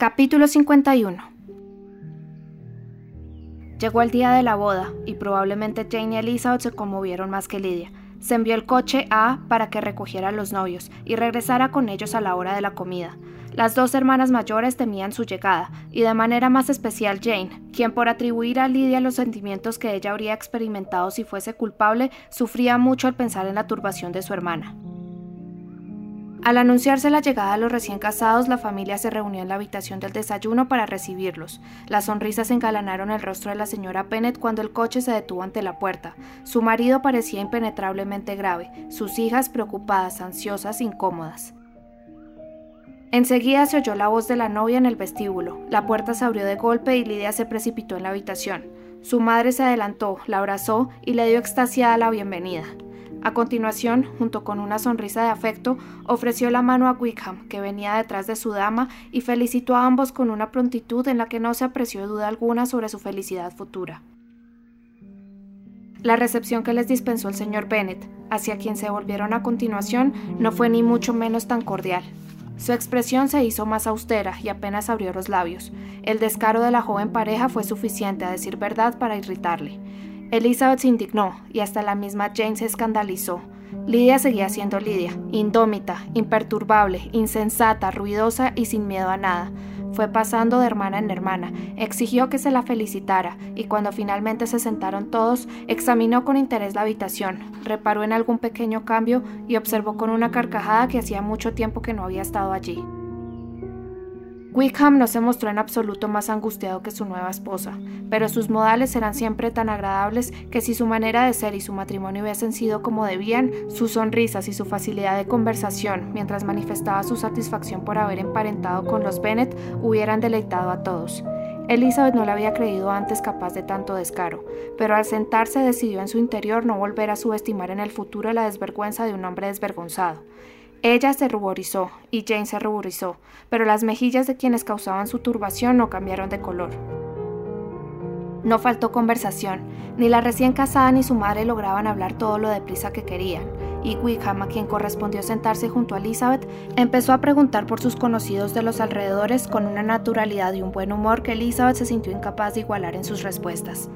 Capítulo 51 Llegó el día de la boda y probablemente Jane y Elizabeth se conmovieron más que Lidia. Se envió el coche A para que recogiera a los novios y regresara con ellos a la hora de la comida. Las dos hermanas mayores temían su llegada, y de manera más especial Jane, quien por atribuir a Lidia los sentimientos que ella habría experimentado si fuese culpable, sufría mucho al pensar en la turbación de su hermana. Al anunciarse la llegada de los recién casados, la familia se reunió en la habitación del desayuno para recibirlos. Las sonrisas engalanaron el rostro de la señora Bennett cuando el coche se detuvo ante la puerta. Su marido parecía impenetrablemente grave, sus hijas preocupadas, ansiosas, incómodas. Enseguida se oyó la voz de la novia en el vestíbulo. La puerta se abrió de golpe y Lidia se precipitó en la habitación. Su madre se adelantó, la abrazó y le dio extasiada la bienvenida. A continuación, junto con una sonrisa de afecto, ofreció la mano a Wickham, que venía detrás de su dama, y felicitó a ambos con una prontitud en la que no se apreció duda alguna sobre su felicidad futura. La recepción que les dispensó el señor Bennet, hacia quien se volvieron a continuación, no fue ni mucho menos tan cordial. Su expresión se hizo más austera y apenas abrió los labios. El descaro de la joven pareja fue suficiente, a decir verdad, para irritarle. Elizabeth se indignó y hasta la misma Jane se escandalizó. Lidia seguía siendo Lidia, indómita, imperturbable, insensata, ruidosa y sin miedo a nada. Fue pasando de hermana en hermana, exigió que se la felicitara y cuando finalmente se sentaron todos, examinó con interés la habitación, reparó en algún pequeño cambio y observó con una carcajada que hacía mucho tiempo que no había estado allí. Wickham no se mostró en absoluto más angustiado que su nueva esposa, pero sus modales eran siempre tan agradables que si su manera de ser y su matrimonio hubiesen sido como debían, sus sonrisas y su facilidad de conversación, mientras manifestaba su satisfacción por haber emparentado con los Bennet, hubieran deleitado a todos. Elizabeth no la había creído antes capaz de tanto descaro, pero al sentarse decidió en su interior no volver a subestimar en el futuro la desvergüenza de un hombre desvergonzado. Ella se ruborizó y Jane se ruborizó, pero las mejillas de quienes causaban su turbación no cambiaron de color. No faltó conversación, ni la recién casada ni su madre lograban hablar todo lo deprisa que querían, y Wickham, a quien correspondió sentarse junto a Elizabeth, empezó a preguntar por sus conocidos de los alrededores con una naturalidad y un buen humor que Elizabeth se sintió incapaz de igualar en sus respuestas.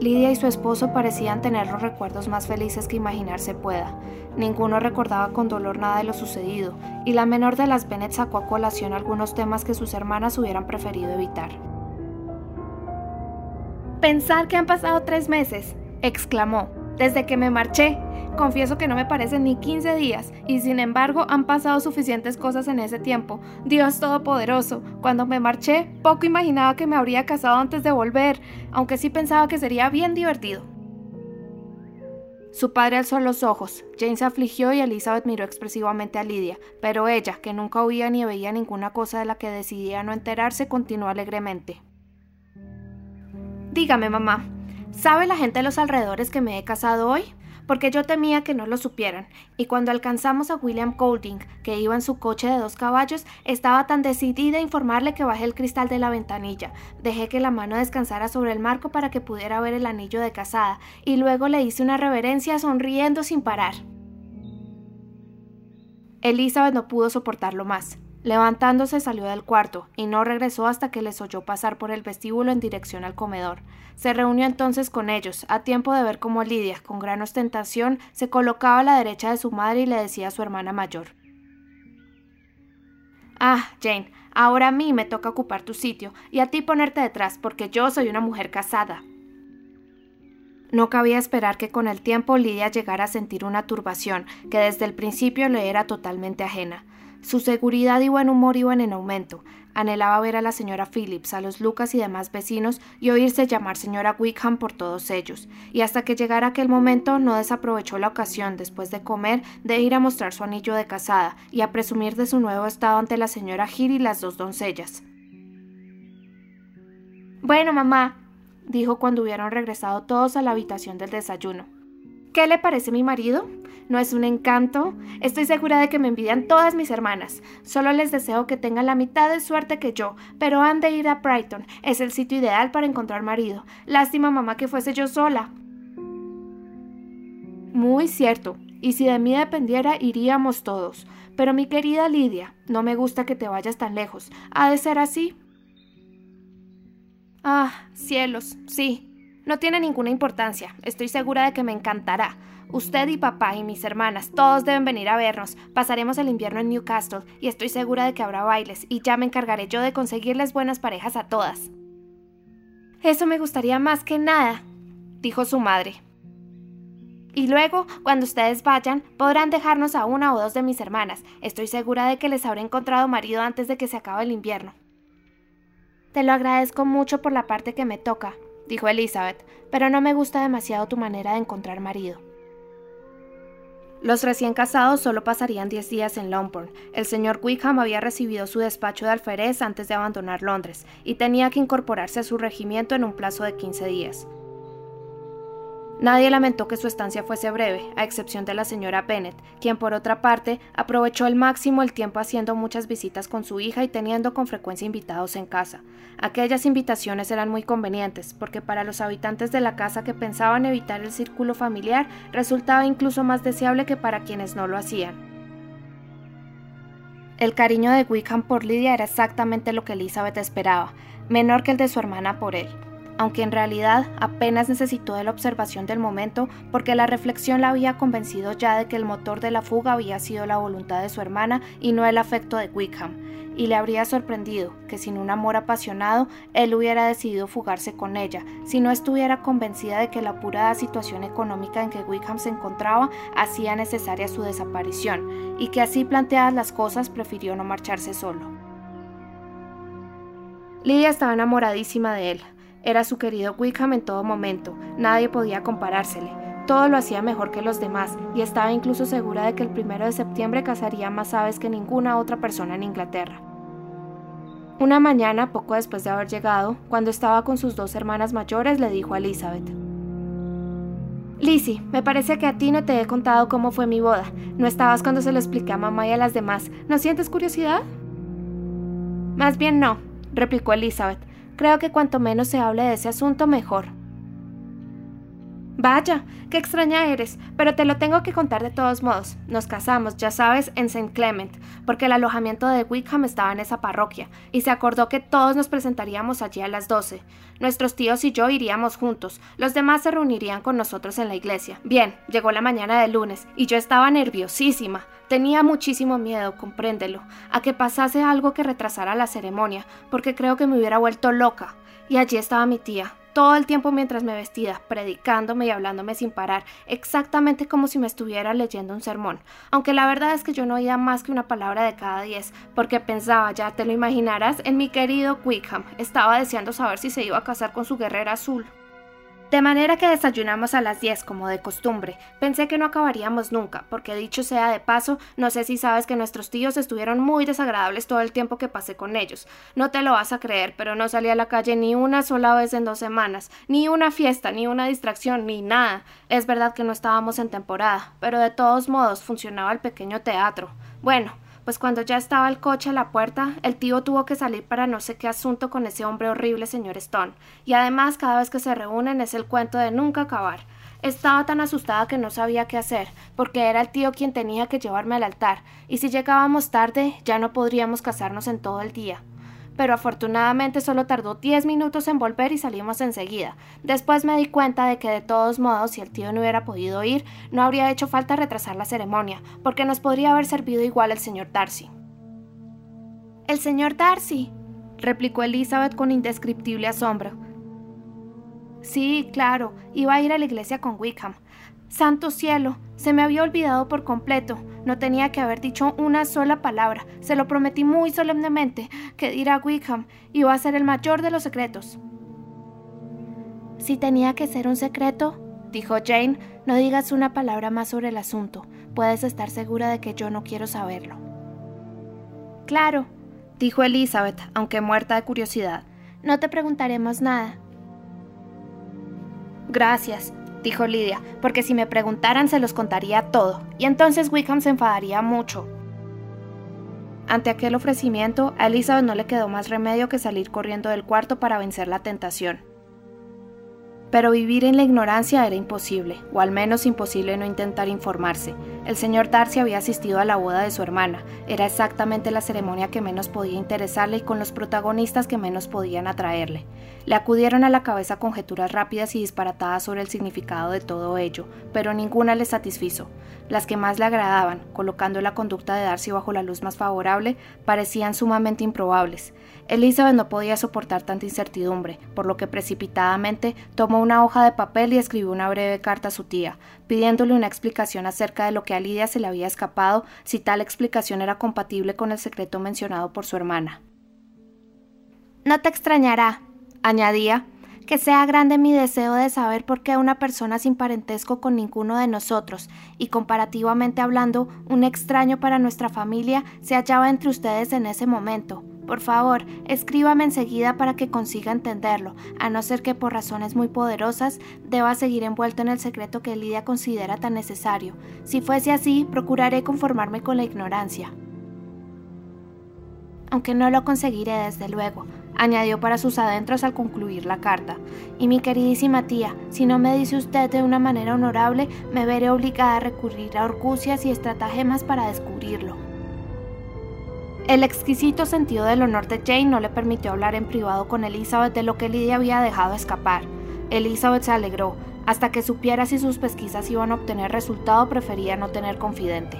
Lidia y su esposo parecían tener los recuerdos más felices que imaginarse pueda. Ninguno recordaba con dolor nada de lo sucedido, y la menor de las Bennet sacó a colación algunos temas que sus hermanas hubieran preferido evitar. Pensar que han pasado tres meses, exclamó, desde que me marché. Confieso que no me parecen ni 15 días, y sin embargo han pasado suficientes cosas en ese tiempo. Dios Todopoderoso, cuando me marché, poco imaginaba que me habría casado antes de volver, aunque sí pensaba que sería bien divertido. Su padre alzó los ojos, Jane se afligió y Elizabeth miró expresivamente a Lidia, pero ella, que nunca oía ni veía ninguna cosa de la que decidía no enterarse, continuó alegremente. Dígame, mamá, ¿sabe la gente de los alrededores que me he casado hoy? porque yo temía que no lo supieran, y cuando alcanzamos a William Golding, que iba en su coche de dos caballos, estaba tan decidida a informarle que bajé el cristal de la ventanilla, dejé que la mano descansara sobre el marco para que pudiera ver el anillo de casada, y luego le hice una reverencia sonriendo sin parar. Elizabeth no pudo soportarlo más. Levantándose salió del cuarto y no regresó hasta que les oyó pasar por el vestíbulo en dirección al comedor. Se reunió entonces con ellos, a tiempo de ver cómo Lidia, con gran ostentación, se colocaba a la derecha de su madre y le decía a su hermana mayor Ah, Jane, ahora a mí me toca ocupar tu sitio y a ti ponerte detrás, porque yo soy una mujer casada. No cabía esperar que con el tiempo Lidia llegara a sentir una turbación que desde el principio le era totalmente ajena. Su seguridad y buen humor iban en aumento. Anhelaba ver a la señora Phillips, a los Lucas y demás vecinos y oírse llamar señora Wickham por todos ellos. Y hasta que llegara aquel momento no desaprovechó la ocasión, después de comer, de ir a mostrar su anillo de casada y a presumir de su nuevo estado ante la señora Hill y las dos doncellas. Bueno, mamá, dijo cuando hubieron regresado todos a la habitación del desayuno. ¿Qué le parece mi marido? ¿No es un encanto? Estoy segura de que me envidian todas mis hermanas. Solo les deseo que tengan la mitad de suerte que yo, pero han de ir a Brighton. Es el sitio ideal para encontrar marido. Lástima, mamá, que fuese yo sola. Muy cierto. Y si de mí dependiera, iríamos todos. Pero mi querida Lidia, no me gusta que te vayas tan lejos. ¿Ha de ser así? Ah, cielos, sí. No tiene ninguna importancia. Estoy segura de que me encantará. Usted y papá y mis hermanas, todos deben venir a vernos. Pasaremos el invierno en Newcastle y estoy segura de que habrá bailes y ya me encargaré yo de conseguirles buenas parejas a todas. Eso me gustaría más que nada, dijo su madre. Y luego, cuando ustedes vayan, podrán dejarnos a una o dos de mis hermanas. Estoy segura de que les habré encontrado marido antes de que se acabe el invierno. Te lo agradezco mucho por la parte que me toca, dijo Elizabeth, pero no me gusta demasiado tu manera de encontrar marido. Los recién casados solo pasarían 10 días en Longbourn. El señor Wickham había recibido su despacho de alférez antes de abandonar Londres y tenía que incorporarse a su regimiento en un plazo de 15 días. Nadie lamentó que su estancia fuese breve, a excepción de la señora Bennet, quien por otra parte aprovechó al máximo el tiempo haciendo muchas visitas con su hija y teniendo con frecuencia invitados en casa. Aquellas invitaciones eran muy convenientes, porque para los habitantes de la casa que pensaban evitar el círculo familiar resultaba incluso más deseable que para quienes no lo hacían. El cariño de Wickham por Lydia era exactamente lo que Elizabeth esperaba, menor que el de su hermana por él aunque en realidad apenas necesitó de la observación del momento porque la reflexión la había convencido ya de que el motor de la fuga había sido la voluntad de su hermana y no el afecto de Wickham, y le habría sorprendido que sin un amor apasionado él hubiera decidido fugarse con ella, si no estuviera convencida de que la apurada situación económica en que Wickham se encontraba hacía necesaria su desaparición, y que así planteadas las cosas prefirió no marcharse solo. Lidia estaba enamoradísima de él, era su querido Wickham en todo momento, nadie podía comparársele. Todo lo hacía mejor que los demás y estaba incluso segura de que el primero de septiembre cazaría más aves que ninguna otra persona en Inglaterra. Una mañana, poco después de haber llegado, cuando estaba con sus dos hermanas mayores, le dijo a Elizabeth: Lizzie, me parece que a ti no te he contado cómo fue mi boda. No estabas cuando se lo expliqué a mamá y a las demás. ¿No sientes curiosidad? Más bien no, replicó Elizabeth. Creo que cuanto menos se hable de ese asunto, mejor. Vaya, qué extraña eres, pero te lo tengo que contar de todos modos. Nos casamos, ya sabes, en St. Clement, porque el alojamiento de Wickham estaba en esa parroquia, y se acordó que todos nos presentaríamos allí a las doce. Nuestros tíos y yo iríamos juntos, los demás se reunirían con nosotros en la iglesia. Bien, llegó la mañana del lunes, y yo estaba nerviosísima. Tenía muchísimo miedo, compréndelo, a que pasase algo que retrasara la ceremonia, porque creo que me hubiera vuelto loca. Y allí estaba mi tía, todo el tiempo mientras me vestía, predicándome y hablándome sin parar, exactamente como si me estuviera leyendo un sermón. Aunque la verdad es que yo no oía más que una palabra de cada diez, porque pensaba, ya te lo imaginarás, en mi querido Wickham. Estaba deseando saber si se iba a casar con su guerrera azul. De manera que desayunamos a las 10 como de costumbre. Pensé que no acabaríamos nunca, porque dicho sea de paso, no sé si sabes que nuestros tíos estuvieron muy desagradables todo el tiempo que pasé con ellos. No te lo vas a creer, pero no salí a la calle ni una sola vez en dos semanas, ni una fiesta, ni una distracción, ni nada. Es verdad que no estábamos en temporada, pero de todos modos funcionaba el pequeño teatro. Bueno, pues cuando ya estaba el coche a la puerta, el tío tuvo que salir para no sé qué asunto con ese hombre horrible, señor Stone. Y además, cada vez que se reúnen es el cuento de nunca acabar. Estaba tan asustada que no sabía qué hacer, porque era el tío quien tenía que llevarme al altar, y si llegábamos tarde ya no podríamos casarnos en todo el día pero afortunadamente solo tardó 10 minutos en volver y salimos enseguida. Después me di cuenta de que de todos modos, si el tío no hubiera podido ir, no habría hecho falta retrasar la ceremonia, porque nos podría haber servido igual el señor Darcy. El señor Darcy, replicó Elizabeth con indescriptible asombro. Sí, claro, iba a ir a la iglesia con Wickham. Santo cielo, se me había olvidado por completo. No tenía que haber dicho una sola palabra. Se lo prometí muy solemnemente que dirá Wickham iba a ser el mayor de los secretos. Si tenía que ser un secreto, dijo Jane, no digas una palabra más sobre el asunto. Puedes estar segura de que yo no quiero saberlo. Claro, dijo Elizabeth, aunque muerta de curiosidad. No te preguntaremos nada. Gracias, dijo Lidia, porque si me preguntaran se los contaría todo, y entonces Wickham se enfadaría mucho. Ante aquel ofrecimiento, a Elizabeth no le quedó más remedio que salir corriendo del cuarto para vencer la tentación. Pero vivir en la ignorancia era imposible, o al menos imposible no intentar informarse. El señor Darcy había asistido a la boda de su hermana. Era exactamente la ceremonia que menos podía interesarle y con los protagonistas que menos podían atraerle. Le acudieron a la cabeza conjeturas rápidas y disparatadas sobre el significado de todo ello, pero ninguna le satisfizo. Las que más le agradaban, colocando la conducta de Darcy bajo la luz más favorable, parecían sumamente improbables. Elizabeth no podía soportar tanta incertidumbre, por lo que precipitadamente tomó una hoja de papel y escribió una breve carta a su tía, pidiéndole una explicación acerca de lo que a Lidia se le había escapado, si tal explicación era compatible con el secreto mencionado por su hermana. No te extrañará, añadía, que sea grande mi deseo de saber por qué una persona sin parentesco con ninguno de nosotros, y comparativamente hablando, un extraño para nuestra familia, se hallaba entre ustedes en ese momento. Por favor, escríbame enseguida para que consiga entenderlo, a no ser que por razones muy poderosas deba seguir envuelto en el secreto que Lidia considera tan necesario. Si fuese así, procuraré conformarme con la ignorancia. Aunque no lo conseguiré desde luego, añadió para sus adentros al concluir la carta. Y mi queridísima tía, si no me dice usted de una manera honorable, me veré obligada a recurrir a orcucias y estratagemas para descubrirlo. El exquisito sentido del honor de Jane no le permitió hablar en privado con Elizabeth de lo que Lydia había dejado escapar. Elizabeth se alegró. Hasta que supiera si sus pesquisas iban a obtener resultado, prefería no tener confidente.